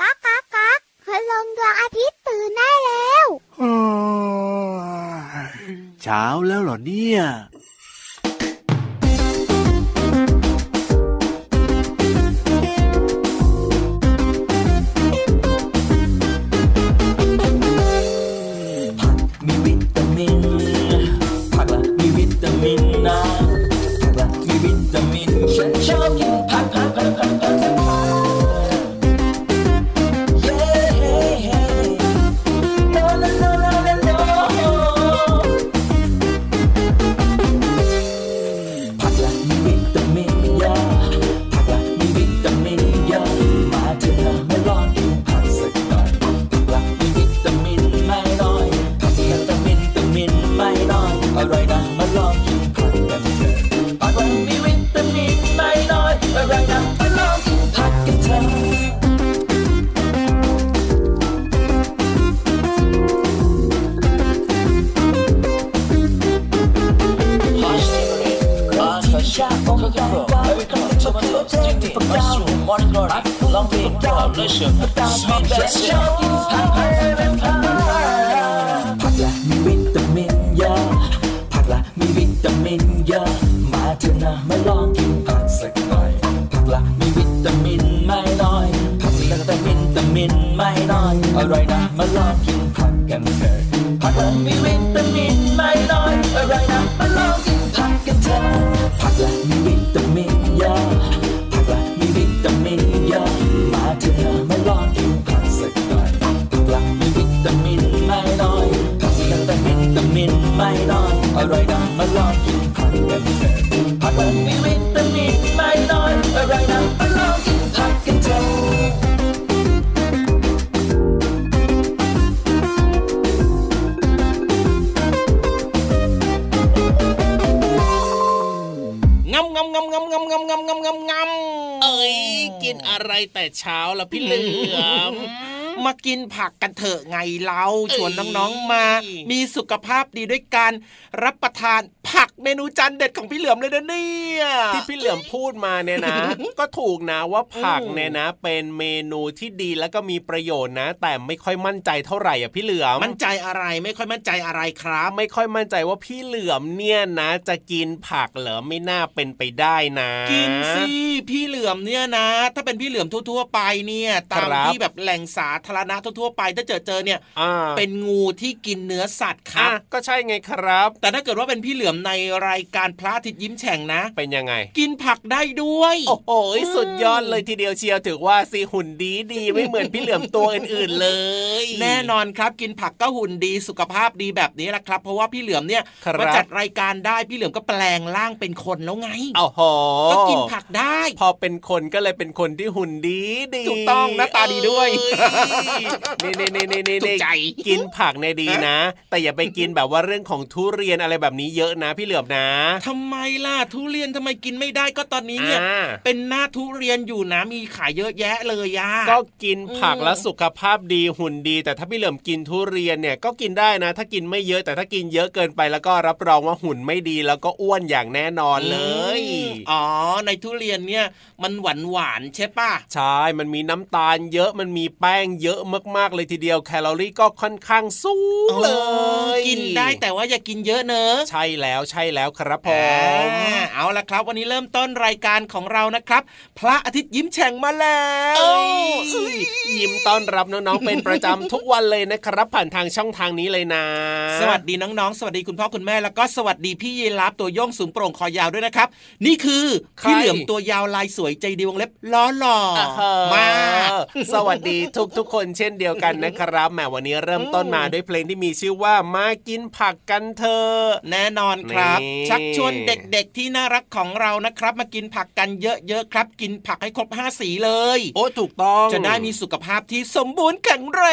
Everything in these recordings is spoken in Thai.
ก๊ากก๊ากก๊ากคืลงดวงอาทิตย์ตื่นได้แล้วเช้าแล้วเหรอเนี่ย I'll. I run me with the midnight oil, I I can mushroom, morning glory, long day, down, listen, sweet, let's เช้าแล้วพี่เหลือม มากินผักกันเถอะไงเราชวนน้องๆมา มีสุขภาพดีด้วยการรับประทานผักเมนูจานเด็ดของพี่เหลือมเลยนะเนี่ยที่พี่เหลือมพูดมาเนี่ยนะ ก็ถูกนะว่าผักเนี่ยนะ เป็นเมนูที่ดีแล้วก็มีประโยชน์นะ แต่ไม่ค่อยมั่นใจเท่าไหร่อะพี่เหลือมมั่นใจอะไรไม่ค่อยมั่นใจอะไรครับ ไม่ค่อยมั่นใจว่าพี่เหลือมเนี่ยนะ จะกินผักเหรอไม่น่าเป็นไปได้นะ กินสิพี่เหลือมเนี่ยนะ ถ้าเป็นพี่เหลือมทั่ว ๆ ไปเนี่ยตามที่แบบแหล่งสาธารณะทั่วๆไปถ้าเจอเจอเนี่ยเป็นงูที่กินเนื้อสัตว์ครับก็ใช่ไงครับ แต่ถ้าเกิดว่าเป็นพี่เหลือมในรายการพระอาทิตย์ยิ้มแฉ่งนะ เป็นยังไง กินผักได้ด้วย โอ้โหสุดยอดเลยทีเดียวเชียวถือว่าสีหุ่นดีดีไม่เหมือนพี่เหลือมตัวอื่นๆเลย แน่นอนครับกินผักก็หุ่นดีสุขภาพดีแบบนี้แหละครับ เพราะว่าพี่เหลือมเนี่ยมาจัดรายการได้พี่เหลือมก็แปลงร่างเป็นคนแล้วไงโอ้โหก็กินผักได้ พอเป็นคนก็เลยเป็นคนที่หุ่นดีดีถูกต้องหน้าตาดีด้วยนี่นี่นี่นี่นี่ใจกินผักในดีนะ แต่อย่าไปกินแบบว่าเรื่องของทุเรียนอะไรแบบนี้เยอะนะพี่เหลือมนะทำไมล่ะทุเรียนทำไมกินไม่ได้ก็ตอนนี้เนี่ยเป็นหน้าทุเรียนอยู่นะมีขายเยอะแยะเลยย่าก็กินผักแล้วสุขภาพดีหุ่นดี แต่ถ้าพี่เหลือมกินทุเรียนเนี่ยก็กินได้นะ ถ้ากินไม่เยอะแต่ถ้ากินเยอะเกินไปแล้วก็รับรองว่าหุ่นไม่ดีแล้วก็อ้วนอย่างแน่นอนเลย อ๋อ ในทุเรียนเนี่ยมันหวานหวานใช่ปะใช่ มันมีน้ำตาลเยอะมันมีแป้งเยอะมากๆเลยทีเดียวแคลอรี่ก็ค่อนข้างสูงเลย กินได้แต่ว่าอย่ากินเยอะเนอะใช่แล้วใช่แล้วครับผมเอาละครับ วันนี้เริ่มต้นรายการของเรานะครับ พระอาทิตย์ยิ้มแฉ่งมาแล้วยิ้มต้อนรับน้องๆเป็นประจำทุกวันเลยนะครับ ผ่านทางช่องทางนี้เลยนะ สวัสดีน้องๆ สวัสดีคุณพ่อคุณแม่แล้วก็สวัสดีพี่เยลับตัวย่องสูงโปร่งคอยาวด้วยนะครับ นี่คือพี่เหลือมตัวยาวลายสวยใจดีวงเล็บล้อหล่อมาสวัสดีทุกๆคนเช่นเดียวกันนะครับแหมวันนี้เริ่มต้นมาด้วยเพลงที่มีชื่อว่ามากินผักกันเถอะแน่นอนครับ ชักชวนเด็กๆที่น่ารักของเรานะครับ มากินผักกันเยอะๆครับ กินผักให้ครบห้าสีเลย โอ้ถูกต้องจะได้มีสุขภาพที่สมบูรณ์แข็งแร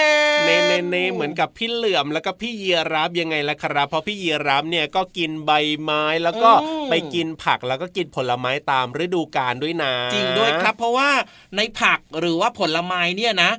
งเน่เน่เนเหมือนกับพี่เหลื่อมแล้วก็พี่เยียรับยังไงล่ะครับเพราะพี่เยียรับเนี่ยก็กินใบไม้แล้วก็ไปกินผักแล้วก็กินผลไม้ตามฤดูกาลด้วยนะจริงด้วยครับ เพราะว่าในผักหรือว่าผลไม้เนี่ยนะ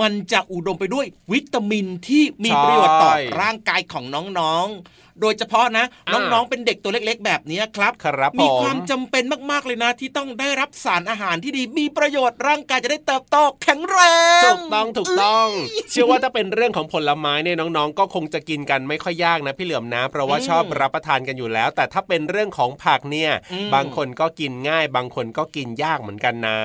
มันจะอุดมไปด้วยวิตามินที่มีประโยชน์ต่อร่างกายของน้องๆ โดยเฉพาะนะอ่าน้องๆเป็นเด็กตัวเล็กๆ แบบนี้ครับครับมีผมความจำเป็นมากๆเลยนะ ที่ต้องได้รับสารอาหารที่ดีมีประโยชน์ร่างกายจะได้เติบโตแข็งแรงถูกต้องถูกต้อง เชื่อว่าถ้าเป็นเรื่องของผลไม้เนี่ยน้องๆ ก็คงจะกินกันไม่ค่อยยากนะพี่เหลือมนะ เพราะว่าชอบรับประทานกันอยู่แล้ว แต่ถ้าเป็นเรื่องของผักเนี่ยบางคนก็กินง่าย บางคนก็กินยากเหมือนกันนะ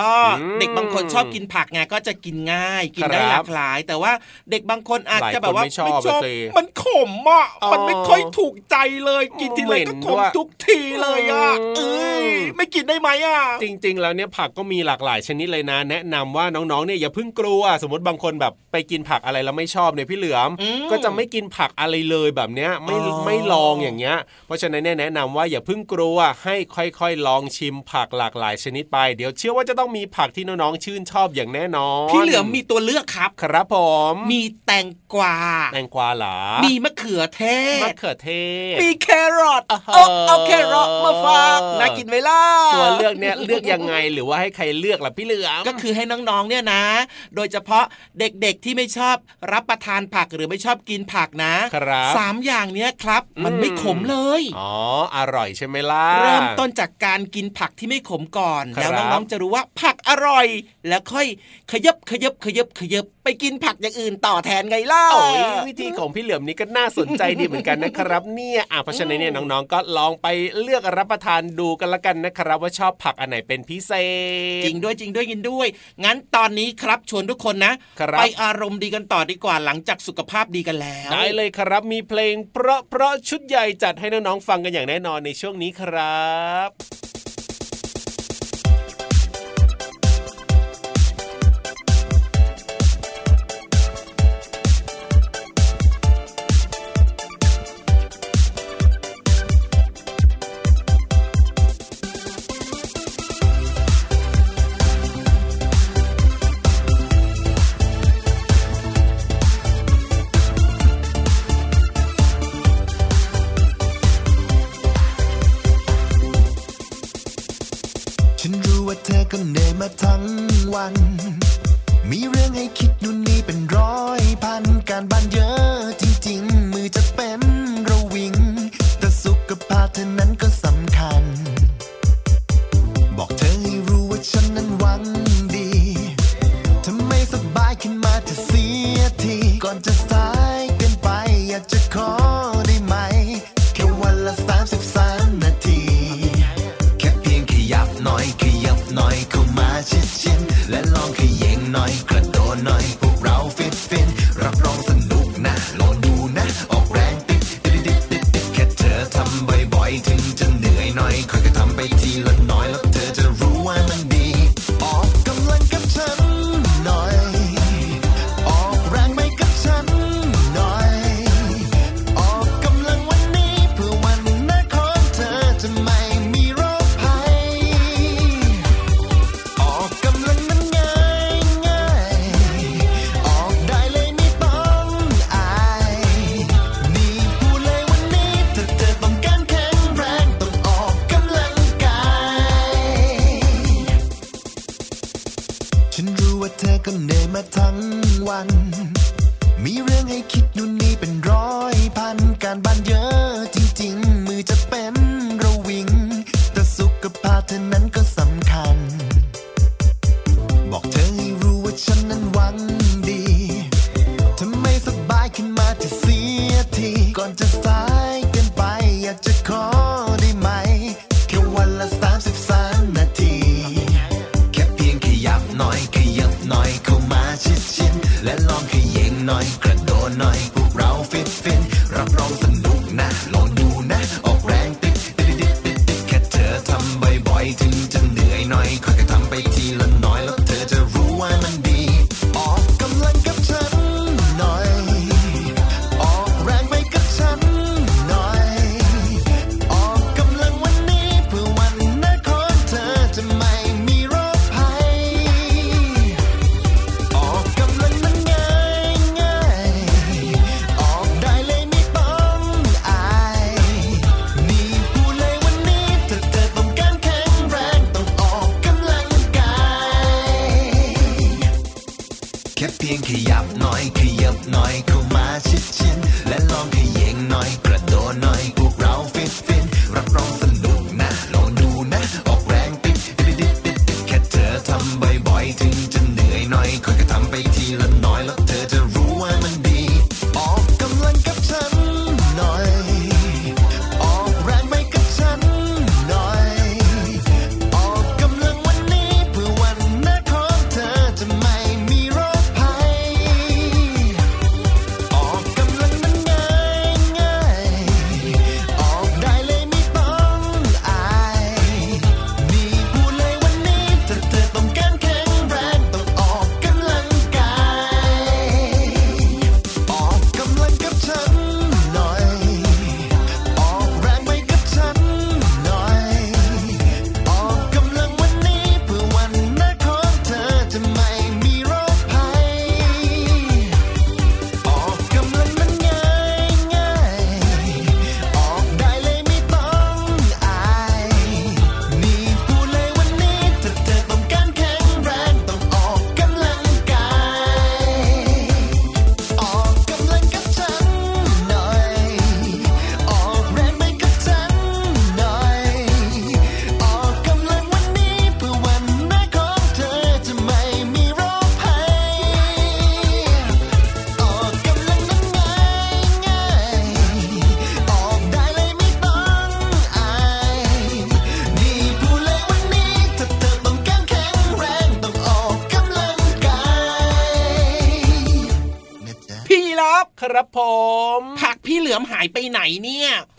ก็อืมเด็กบางคนชอบกินผักไงก็จะกินง่าย กินได้ครับหลากหลาย แต่ว่าเด็กบางคนอาจจะแบบว่าหลายคนไม่ชอบอะสิมันขมอะอ๋อมันไม่ค่อยถูกใจเลยกินทีไรก็ขมเหม็นด้วยทุกทีเลยอะอืมเอ้ยไม่กินได้ไหมอะ จริง ๆ แล้วเนี่ยผักก็มีหลากหลายชนิดเลยนะ แนะนำว่าน้องๆเนี่ยอย่าเพิ่งกลัว สมมติบางคนแบบไปกินผักอะไรแล้วไม่ชอบเนี่ยพี่เหลือมอืมก็จะไม่กินผักอะไรเลยแบบเนี้ยไม่อ๋อไม่ลองอย่างเงี้ย เพราะฉะนั้นเนี่ยแนะนำว่าอย่าเพิ่งกลัวให้ค่อยๆ ลองชิมผักหลากหลายชนิดไป เดี๋ยวเชื่อว่าจะต้องมีผักที่น้องๆชื่นชอบอย่างแน่นอนพี่เหลือมมีตัวเลือกครับ ครับผม มีแตงกวาแตงกวาเหรอมีมะเขือเทมะศเขือเทศ มีแครอทอ่าฮะเอาเอาแครอทมาฝากน่ากินไหมล่ะตัวเลือกเนี่ยเลือกยังไงหรือว่าให้ใครเลือกล่ะพี่เหลือมก็คือให้น้องๆเนี่ยนะ โดยเฉพาะเด็กๆที่ไม่ชอบรับประทานผักหรือไม่ชอบกินผักนะครับสามอย่างเนี้ยครับ มันอืมไม่ขมเลยอ๋ออร่อยใช่ไหมล่ะเริ่มต้นจากการกินผักที่ไม่ขมก่อนครับแล้วน้องๆจะรู้ว่าผักอร่อย แล้วค่อยขยับขยับขยับขยับ ไปกินผักอย่างอื่นต่อแทนไงเล่าโอ้ยวิธีของพี่เหลือมนี่ก็น่าสนใจดีเหมือนกันนะครับ เนี่ยอะเพราะฉะนั้นเนี่ยน้องๆก็ลองไปเลือกรับประทานดูกันละกันนะครับ ว่าชอบผักอันไหนเป็นพิเศษ จริงด้วยจริงด้วยกินด้วย งั้นตอนนี้ครับชวนทุกคนนะครับไปอารมณ์ดีกันต่อดีกว่าหลังจากสุขภาพดีกันแล้ว ได้เลยครับมีเพลงเพราะเพราะชุดใหญ่จัดให้น้องๆฟังกันอย่างแน่นอนในช่วงนี้ครับ ธอก็เหนื่อยมาทั้งวัน มีเรื่องให้คิดนู่นนี่เป็นร้อยพันการบ้าน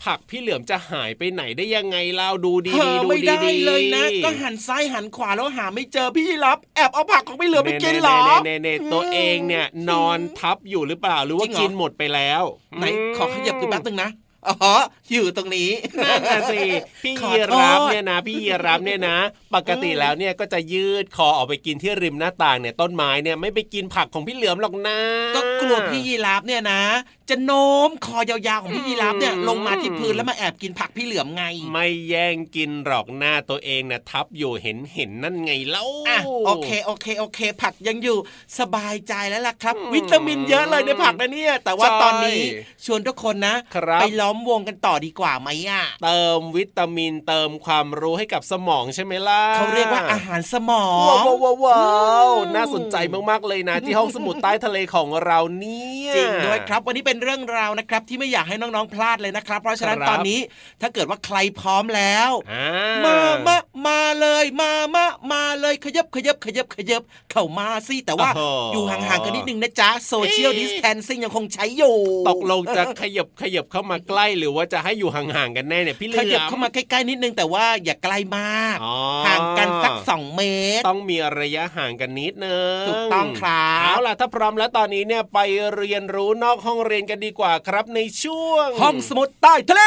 ผักพี่เหลือมจะหายไปไหนได้ยังไงเล่าดูดีเธอๆดูไม่ได้ดีๆเลยนะ ก็หันซ้ายหันขวาแล้วหาไม่เจอพี่รับแอบเอาผักของพี่เหลือมไปกินเหรอเน่ๆๆๆตัวเองเนี่ยนอนทับอยู่หรือเปล่าหรือว่าจริงเหรอกินหมดไปแล้วไหนขอขยับดูแป๊บนึงนะ อ๋ออยู่ตรงนี้นั่นน่ะสิพี่ขอยีโทษรับเนี่ยนะ พี่ยีรับเนี่ยนะ ปกติแล้วเนี่ยก็จะยืดคอออกไปกินที่ริมหน้าต่างเนี่ยต้นไม้เนี่ยไม่ไปกินผักของพี่เหลือมหรอกนะก็กลัวพี่ยีราฟเนี่ยนะ จะโน้มคอยาวๆของพี่ยีราฟเนี่ยลงมาที่พื้นแล้วมาแอบกินผักพี่เหลือมไง ไม่แย่งกินหรอกหน้าตัวเองนะทับอยู่เห็นเห็นนั่นไงเล่าอะโอเคโอเคโอเค ผักยังอยู่สบายใจแล้วล่ะครับอืมวิตามินเยอะเลยในผักนะเนี่ย แต่ว่าใช่ตอนนี้ชวนทุกคนนะครับไปล้อมวงกันต่อดีกว่าไหมอะเติมวิตามินเติมความรู้ให้กับสมองใช่ไหมล่ะเขาเรียกว่าอาหารสมองว้าวว้าวว้าอืมน่าสนใจมากๆเลยนะ ที่ห้องสมุดใต้ทะเลของเราเนี่ยจริงด้วยครับวันนี้เป็นเรื่องราวนะครับ ที่ไม่อยากให้น้องๆพลาดเลยนะครับ เพราะฉะนั้นครับตอนนี้ถ้าเกิดว่าใครพร้อมแล้วอ่ามามามาเลยมามามาเลยขยับขยับขยับขยับเข้ามาสิแต่ว่าโอ้โหอยู่ห่างๆกันนิดนึงนะจ๊ะ social distancing ยังคงใช้อยู่ตกลงจะขยับขยับเข้ามาใกล้หรือว่าจะให้อยู่ห่างๆกันแน่เนี่ยพี่เหลือมขยับเข้ามาใกล้ๆนิดนึงแต่ว่าอย่าใกล้มากอ๋อห่างกันสักสองเมตร ต้องมีระยะห่างกันนิดนึงถูกต้องครับเอาล่ะถ้าพร้อมแล้วตอนนี้เนี่ยไปเรียนรู้นอกห้องเรียนกันดีกว่าครับในช่วง ห้องสมุดใต้ทะเล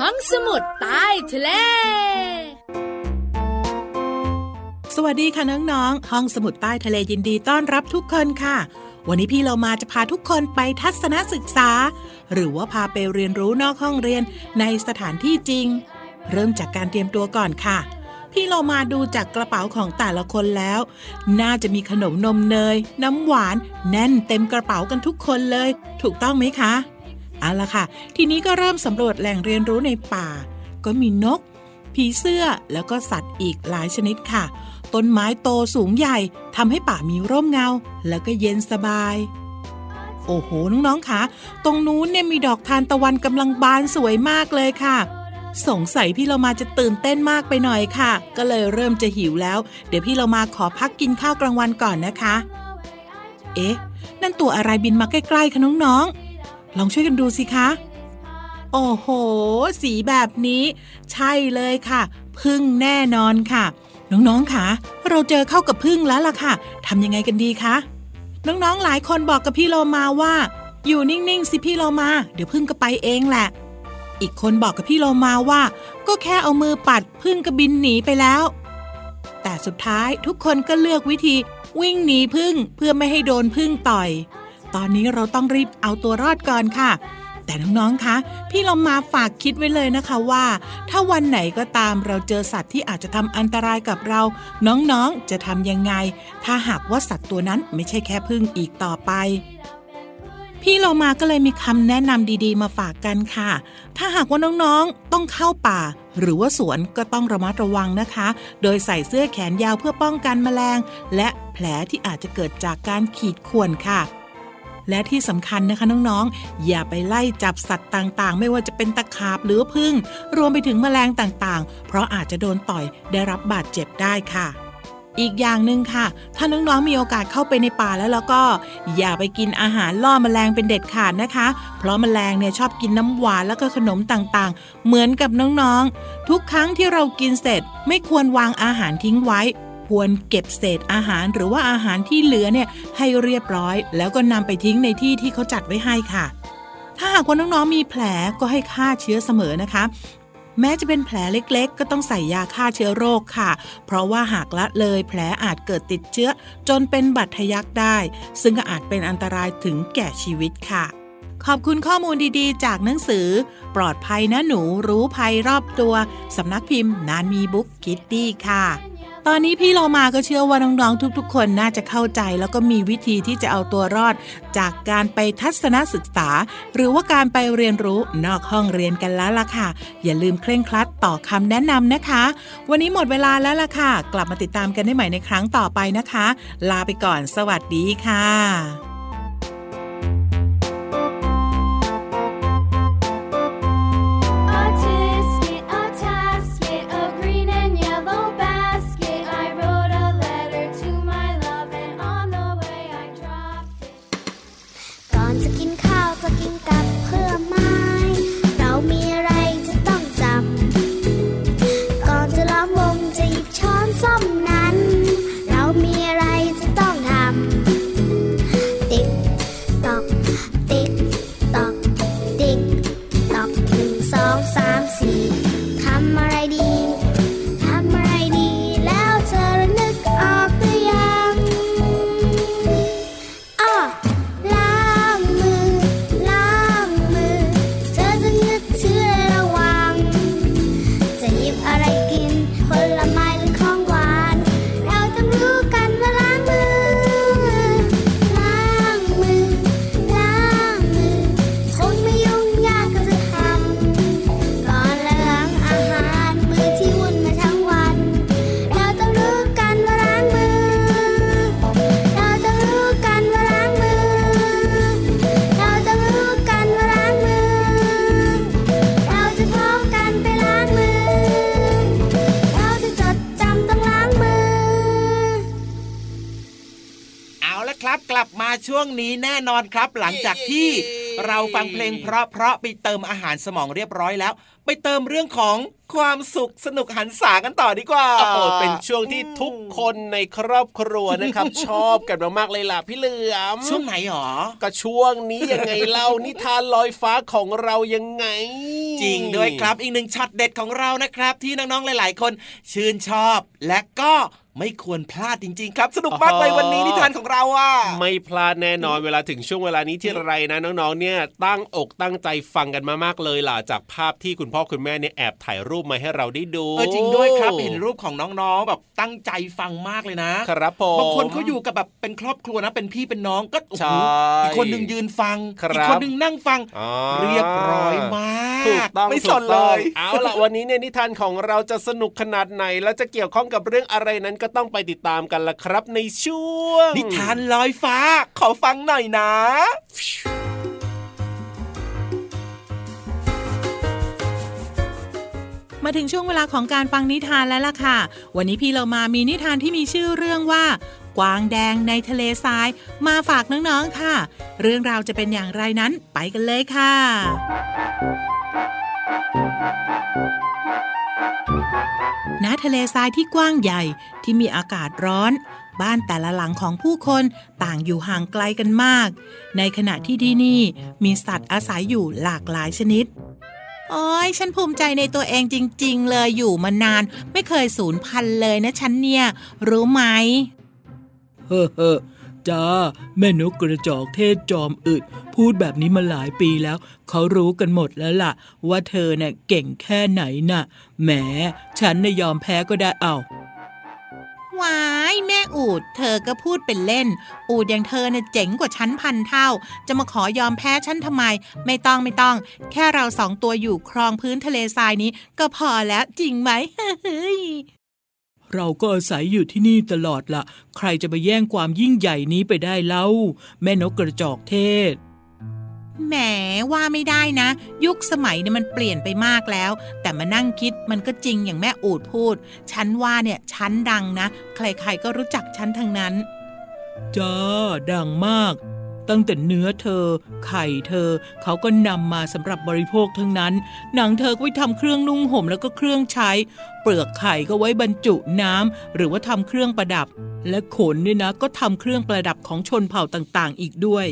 ห้องสมุดใต้ทะเลสวัสดีค่ะน้องๆ ห้องสมุดใต้ทะเลยินดีต้อนรับทุกคนค่ะ วันนี้พี่เรามาจะพาทุกคนไปทัศนศึกษา หรือว่าพาไปเรียนรู้นอกห้องเรียนในสถานที่จริง เริ่มจากการเตรียมตัวก่อนค่ะ พี่เรามาดูจากกระเป๋าของแต่ละคนแล้ว น่าจะมีขนมนมเนย น้ำหวาน แน่นเต็มกระเป๋ากันทุกคนเลย ถูกต้องไหมคะเอาละค่ะ ทีนี้ก็เริ่มสำรวจแหล่งเรียนรู้ในป่า ก็มีนก ผีเสื้อแล้วก็สัตว์อีกหลายชนิดค่ะ ต้นไม้โตสูงใหญ่ทำให้ป่ามีร่มเงา แล้วก็เย็นสบาย โอ้โห น้องๆคะตรงนู้นเนี่ยมีดอกทานตะวันกำลังบานสวยมากเลยค่ะ สงสัยพี่เรามาจะตื่นเต้นมากไปหน่อยค่ะ ก็เลยเริ่มจะหิวแล้ว เดี๋ยวพี่เรามาขอพักกินข้าวกลางวันก่อนนะคะ เอ๊ะ นั่นตัวอะไรบินมาใกล้ๆคะน้องๆ ลองช่วยกันดูสิคะโอ้โห สีแบบนี้ ใช่เลยค่ะ พึ่งแน่นอนค่ะ น้องๆค่ะเราเจอเข้ากับพึ่งแล้วล่ะค่ะทำยังไงกันดีคะน้องๆหลายคนบอกกับพี่โลมาว่า อยู่นิ่งๆสิพี่โลมา เดี๋ยวพึ่งก็ไปเองแหละ อีกคนบอกกับพี่โลมาว่า ก็แค่เอามือปัดพึ่งก็บินหนีไปแล้ว แต่สุดท้ายทุกคนก็เลือกวิธีวิ่งหนีพึ่งเพื่อไม่ให้โดนพึ่งต่อย ตอนนี้เราต้องรีบเอาตัวรอดก่อนค่ะ แต่น้องๆ คะ พี่เรามาฝากคิดไว้เลยนะคะว่า ถ้าวันไหนก็ตามเราเจอสัตว์ที่อาจจะทำอันตรายกับเรา น้องๆ จะทำยังไง ถ้าหากว่าสัตว์ตัวนั้นไม่ใช่แค่พึ่งอีกต่อไปพี่เรามาก็เลยมีคำแนะนำดีๆ มาฝากกันค่ะ ถ้าหากว่าน้องๆ ต้องเข้าป่า หรือว่าสวนก็ต้องระมัดระวังนะคะ โดยใส่เสื้อแขนยาวเพื่อป้องกันแมลง และแผลที่อาจจะเกิดจากการขีดข่วนค่ะ และที่สำคัญนะคะน้องๆ อย่าไปไล่จับสัตว์ต่างๆ ไม่ว่าจะเป็นตะขาบหรือพึ่ง รวมไปถึงแมลงต่างๆ เพราะอาจจะโดนต่อยได้รับบาดเจ็บได้ค่ะอีกอย่างหนึ่งค่ะ ถ้าน้องๆมีโอกาสเข้าไปในป่าแล้วแล้วก็ อย่าไปกินอาหารล่อแมลงเป็นเด็ดขาดนะคะ เพราะแมลงเนี่ยชอบกินน้ำหวานแล้วก็ขนมต่างๆ เหมือนกับน้องๆ ทุกครั้งที่เรากินเสร็จไม่ควรวางอาหารทิ้งไว้ ควรเก็บเศษอาหารหรือว่าอาหารที่เหลือเนี่ยให้เรียบร้อย แล้วก็นำไปทิ้งในที่ที่เขาจัดไว้ให้ค่ะ ถ้าหากว่าน้องๆมีแผลก็ให้ฆ่าเชื้อเสมอนะคะแม้จะเป็นแผลเล็กๆ ก็ต้องใส่ยาฆ่าเชื้อโรคค่ะ เพราะว่าหากละเลยแผลอาจเกิดติดเชื้อ จนเป็นบัตรทะยักได้ ซึ่งก็อาจเป็นอันตรายถึงแก่ชีวิตค่ะ ขอบคุณข้อมูลดีๆ จากหนังสือ ปลอดภัยนะหนูรู้ภัยรอบตัว สำนักพิมพ์นานมีบุ๊กคิตตี้ค่ะ ตอนนี้พี่เรามาก็เชื่อว่าน้องๆทุกๆ คนน่าจะเข้าใจ แล้วก็มีวิธีที่จะเอาตัวรอด จากการไปทัศนศึกษา หรือว่าการไปเรียนรู้นอกห้องเรียนกันแล้วล่ะค่ะ อย่าลืมเคร่งครัดต่อคำแนะนำนะคะ วันนี้หมดเวลาแล้วล่ะค่ะ กลับมาติดตามกันได้ใหม่ในครั้งต่อไปนะคะ ลาไปก่อนสวัสดีค่ะ จากที่เราฟังเพลงเพราะๆไปเติมอาหารสมองเรียบร้อยแล้ว ไปเติมเรื่องของความสุขสนุกหันษากันต่อดีกว่าโอ้โหเป็นช่วงที่ทุกคนในครอบครัวนะครับ ชอบกันมากๆเลยล่ะพี่เหลือมช่วงไหนหรอ ก็ช่วงนี้ยังไงเล่านิทานลอยฟ้าของเรายังไง จริงด้วยครับอีกหนึ่งช็อตเด็ดของเรานะครับ ที่น้องๆหลาย ๆ คนชื่นชอบและก็ไม่ควรพลาดจริง ๆ ครับ สนุกมากเลยวันนี้นิทานของเราอะไม่พลาดแน่นอนเวลาถึงช่วงเวลานี้ที่ไรนะน้องๆเนี่ยตั้งอกตั้งใจฟังกันมามากเลยล่ะจากภาพที่คุณพ่อคุณแม่เนี่ยแอบถ่ายรูปมาให้เราได้ดูเออจริงด้วยครับเห็นรูปของน้องๆแบบตั้งใจฟังมากเลยนะครับผมบางคนเขาอยู่กับแบบเป็นครอบครัวนะ เป็นพี่เป็นน้องก็โอ้ใช่โหอีกคนหนึ่งยืนฟังครับอีกคนหนึ่งนั่งฟังอ่าเรียบร้อยมากถูกต้องไม่สถูนกเลต้องยเอาล่ะวันนี้เนี่ยนิทานของเราจะสนุกขนาดไหน แล้วจะเกี่ยวข้องกับเรื่องอะไรนั้นก็ต้องไปติดตามกันละครับในช่วงนิทานลอยฟ้า ขอฟังหน่อยนะ มาถึงช่วงเวลาของการฟังนิทานแล้วล่ะค่ะ วันนี้พี่เรามามีนิทานที่มีชื่อเรื่องว่า กวางแดงในทะเลทราย มาฝากน้องๆค่ะ เรื่องราวจะเป็นอย่างไรนั้นไปกันเลยค่ะ ณ ทะเลทรายที่กว้างใหญ่ที่มีอากาศร้อน บ้านแต่ละหลังของผู้คนต่างอยู่ห่างไกลกันมาก ในขณะที่ที่นี่มีสัตว์อาศัยอยู่หลากหลายชนิด โอ้ยฉันภูมิใจในตัวเองจริง ๆ เลยอยู่มานาน ไม่เคยสูญพันธุ์เลยนะฉันเนี่ย รู้ไหมเฮ้อเฮ้อจ้า แม่นกกระจอกเทศจอมอึด พูดแบบนี้มาหลายปีแล้ว เขารู้กันหมดแล้วล่ะ ว่าเธอเน่ะเก่งแค่ไหนน่ะแหมฉันน่ะยอมแพ้ก็ได้เอา วาย แม่อูด เธอก็พูดเป็นเล่น อูดอย่างเธอเนี่ยเจ๋งกว่าฉันพันเท่า จะมาขอยอมแพ้ฉันทำไม ไม่ต้องไม่ต้อง แค่เราสองตัวอยู่ครองพื้นทะเลทรายนี้ ก็พอแล้วจริงไหมเฮ้ยเราก็อาศัยอยู่ที่นี่ตลอดละใครจะไปแย่งความยิ่งใหญ่นี้ไปได้เล่า แม่นกกระจอกเทศ แหมว่าไม่ได้นะ ยุคสมัยเนี่ยมันเปลี่ยนไปมากแล้ว แต่มานั่งคิดมันก็จริงอย่างแม่อูดพูด ฉันว่าเนี่ยฉันดังนะ ใครๆก็รู้จักฉันทั้งนั้นจ้าดังมาก ตั้งแต่เนื้อเธอ ไข่เธอ เขาก็นำมาสำหรับบริโภคทั้งนั้น หนังเธอก็ไว้ทำเครื่องนุ่งห่มแล้วก็เครื่องใช้ เปลือกไข่ก็ไว้บรรจุน้ำหรือว่าทำเครื่องประดับ และขนเนี่ยนะก็ทำเครื่องประดับของชนเผ่าต่างๆ อีกด้วย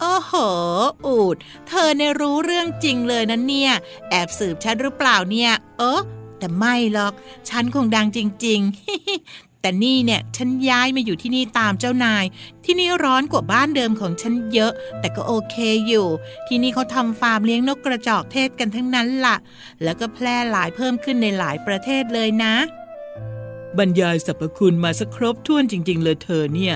โอ้โห อูด เธอเนี่ยรู้เรื่องจริงเลยนะเนี่ย แอบสืบฉันหรือเปล่าเนี่ย เออแต่ไม่หรอก ฉันคงดังจริง ๆ แต่นี่เนี่ย ฉันย้ายมาอยู่ที่นี่ตามเจ้านาย ที่นี่ร้อนกว่าบ้านเดิมของฉันเยอะ แต่ก็โอเคอยู่ ที่นี่เขาทำฟาร์มเลี้ยงนกกระจอกเทศกันทั้งนั้นล่ะ แล้วก็แพร่หลายเพิ่มขึ้นในหลายประเทศเลยนะ บรรยายสรรพคุณมาสักครบถ้วนจริง ๆ เลยเธอเนี่ย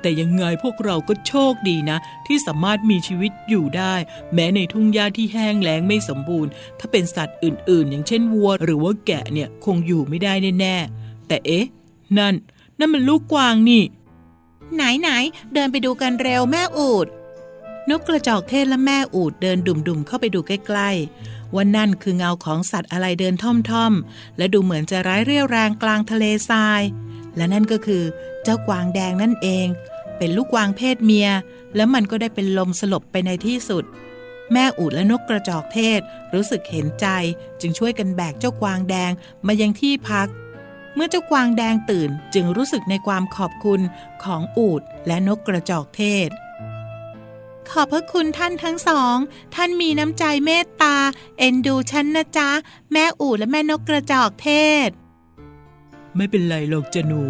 แต่ยังไงพวกเราก็โชคดีนะ ที่สามารถมีชีวิตอยู่ได้ แม้ในทุ่งหญ้าที่แห้งแล้งไม่สมบูรณ์ ถ้าเป็นสัตว์อื่นๆ อย่างเช่นวัว หรือว่าแกะเนี่ยคงอยู่ไม่ได้แน่ๆแต่เอ๊ะ นั่น นั่นมันลูกกวางนี่ ไหนไหนเดินไปดูกันเร็วแม่อูดนกกระจอกเทศและแม่อูดเดินดุ่มๆเข้าไปดูใกล้ๆว่านั่นคือเงาของสัตว์อะไรเดินท่อมๆ และดูเหมือนจะร้ายเรี่ยวแรงกลางทะเลทราย และนั่นก็คือเจ้ากวางแดงนั่นเอง เป็นลูกกวางเพศเมีย แล้วมันก็ได้เป็นลมสลบไปในที่สุด แม่อูดและนกกระจอกเทศรู้สึกเห็นใจ จึงช่วยกันแบกเจ้ากวางแดงมายังที่พัก เมื่อเจ้ากวางแดงตื่นจึงรู้สึกในความขอบคุณของอูดและนกกระจอกเทศขอบพระคุณท่านทั้งสอง ท่านมีน้ำใจเมตตา เอ็นดูฉันนะจ๊ะ แม่อูดและแม่นกกระจอกเทศ ไม่เป็นไรหรอกจ้ะหนู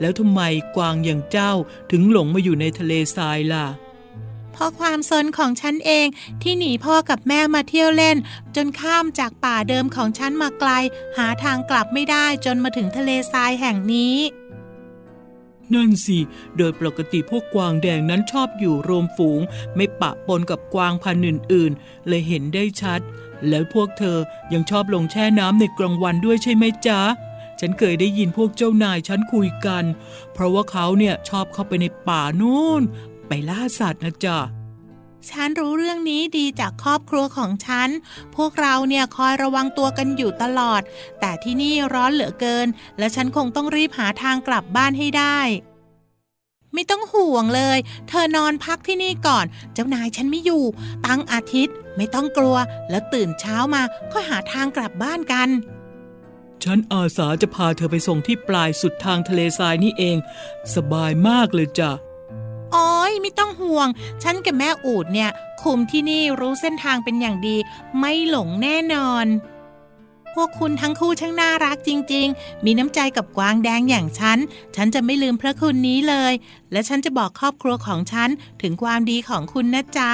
แล้วทำไมกวางอย่างเจ้าถึงหลงมาอยู่ในทะเลทรายล่ะเพราะความซนของฉันเองที่หนีพ่อกับแม่มาเที่ยวเล่น จนข้ามจากป่าเดิมของฉันมาไกล หาทางกลับไม่ได้จนมาถึงทะเลทรายแห่งนี้นั่นสิ โดยปกติพวกกวางแดงนั้นชอบอยู่รวมฝูง ไม่ปะปนกับกวางพันธุ์อื่นๆ เลยเห็นได้ชัด แล้วพวกเธอยังชอบลงแช่น้ำในกลางวันด้วยใช่ไหมจ๊ะ ฉันเคยได้ยินพวกเจ้านายฉันคุยกัน เพราะว่าเขาเนี่ยชอบเข้าไปในป่านู่น ไปล่าสัตว์นะจ๊ะฉันรู้เรื่องนี้ดีจากครอบครัวของฉัน พวกเราเนี่ยคอยระวังตัวกันอยู่ตลอด แต่ที่นี่ร้อนเหลือเกิน และฉันคงต้องรีบหาทางกลับบ้านให้ได้ ไม่ต้องห่วงเลย เธอนอนพักที่นี่ก่อน เจ้านายฉันไม่อยู่ ตั้งอาทิตย์ ไม่ต้องกลัว แล้วตื่นเช้ามาก็หาทางกลับบ้านกัน ฉันอาสาจะพาเธอไปส่งที่ปลายสุดทางทะเลทรายนี่เอง สบายมากเลยจ้ะอ้อยไม่ต้องห่วง ฉันกับแม่อูดเนี่ย คุมที่นี่รู้เส้นทางเป็นอย่างดี ไม่หลงแน่นอน พวกคุณทั้งคู่ช่างน่ารักจริง ๆ มีน้ำใจกับกวางแดงอย่างฉัน ฉันจะไม่ลืมพระคุณนี้เลย และฉันจะบอกครอบครัวของฉันถึงความดีของคุณนะจ๊ะ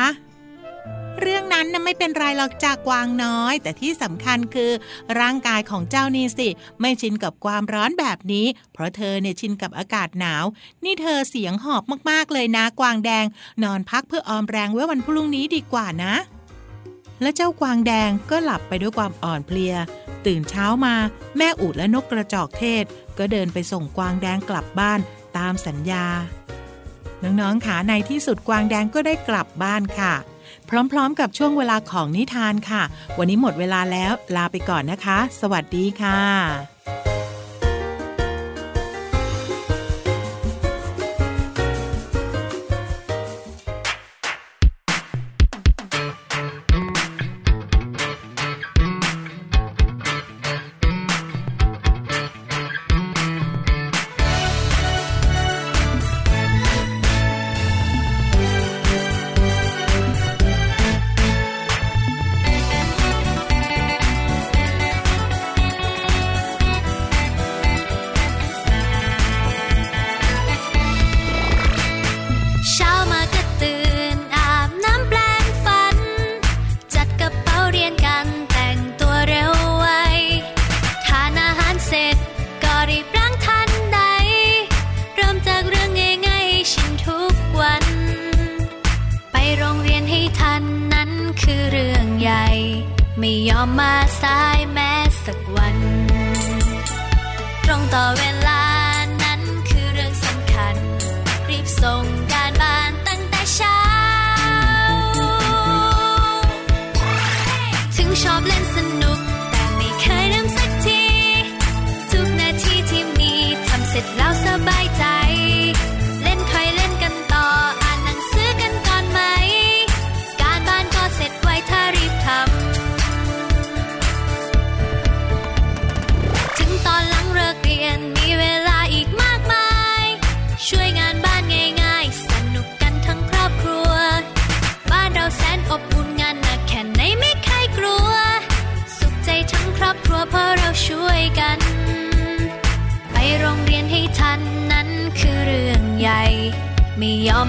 เรื่องนั้นนะไม่เป็นไรหรอกจากกวางน้อย แต่ที่สำคัญคือ ร่างกายของเจ้านี่สิ ไม่ชินกับความร้อนแบบนี้ เพราะเธอเนี่ยชินกับอากาศหนาว นี่เธอเสียงหอบมากๆเลยนะกวางแดง นอนพักเพื่อออมแรงไว้วันพรุ่งนี้ดีกว่านะ และเจ้ากวางแดงก็หลับไปด้วยความอ่อนเพลีย ตื่นเช้ามา แม่อูดและนกกระจอกเทศ ก็เดินไปส่งกวางแดงกลับบ้านตามสัญญาน้องๆขาในที่สุดกวางแดงก็ได้กลับบ้านค่ะ พร้อมๆ กับช่วงเวลาของนิทานค่ะ วันนี้หมดเวลาแล้วลาไปก่อนนะคะ สวัสดีค่ะ ถึง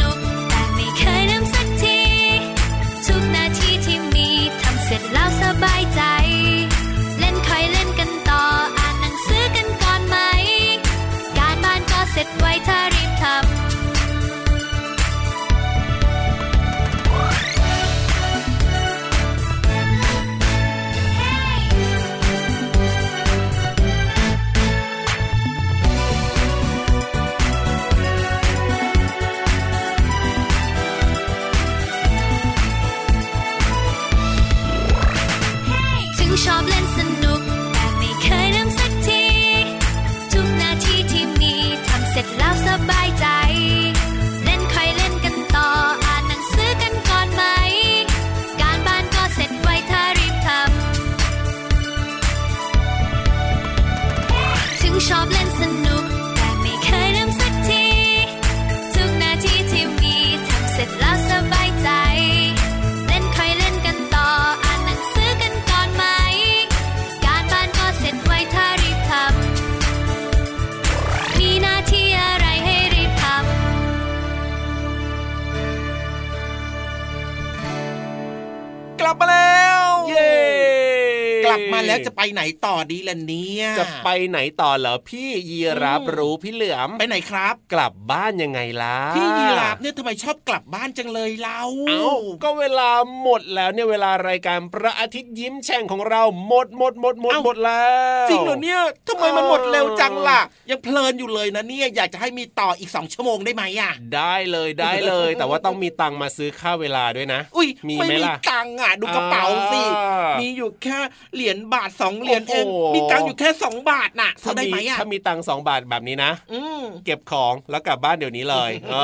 ุก ไปไหนต่อดีล่ะเนี่ย จะไปไหนต่อเหรอพี่ยีรับอืมรู้พี่เหลือมไปไหนครับ กลับบ้านยังไงล่ะพี่ยีราฟเนี่ยทำไมชอบกลับบ้านจังเลยเล่าเอ้าก็เวลาหมดแล้วเนี่ยเวลารายการพระอาทิตย์ยิ้มแฉ่งของเราหมดหมดหมดหมดหมดแล้วจริงเหรอเนี่ยทำไมมันหมดเร็วจังล่ะ ยังเพลินอยู่เลยนะเนี่ยอยากจะให้มีต่ออีกสองชั่วโมงได้ไหมอะได้เลยได้เลย แต่ว่าต้องมีตังค์มาซื้อค่าเวลาด้วยนะ อุ้ยมีไม่ไหมมีล่ะตังค์อะดูกระเป๋าสิอ่ามีมีอยู่แค่เหรียญบาทสองเหรียญเองโอ้โหมีตังค์อยู่แค่สองบาทน่ะซื้ถ้าอได้มีไหมอะถ้ามีตังค์สองบาทแบบนี้นะอืมเก็บของแล้วกลับบ้านเดี๋ยวนี้เลยเอ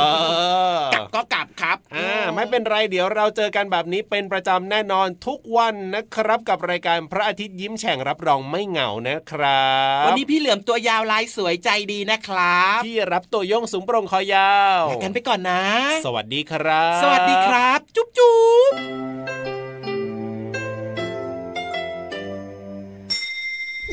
อกลับก็กลับครับอ่าไม่เป็นไรเดี๋ยวเราเจอกันแบบนี้เป็นประจำแน่นอนทุกวันนะครับกับรายการพระอาทิตย์ยิ้มแฉ่งรับรองไม่เหงานะครับ วันนี้พี่เหลือมตัวยาวลายสวยใจดีนะครับที่รับตัวโยงสูงโปร่งคอยาวลากันไปก่อนนะ สวัสดีครับ สวัสดีครับ จุ๊บจุ๊บ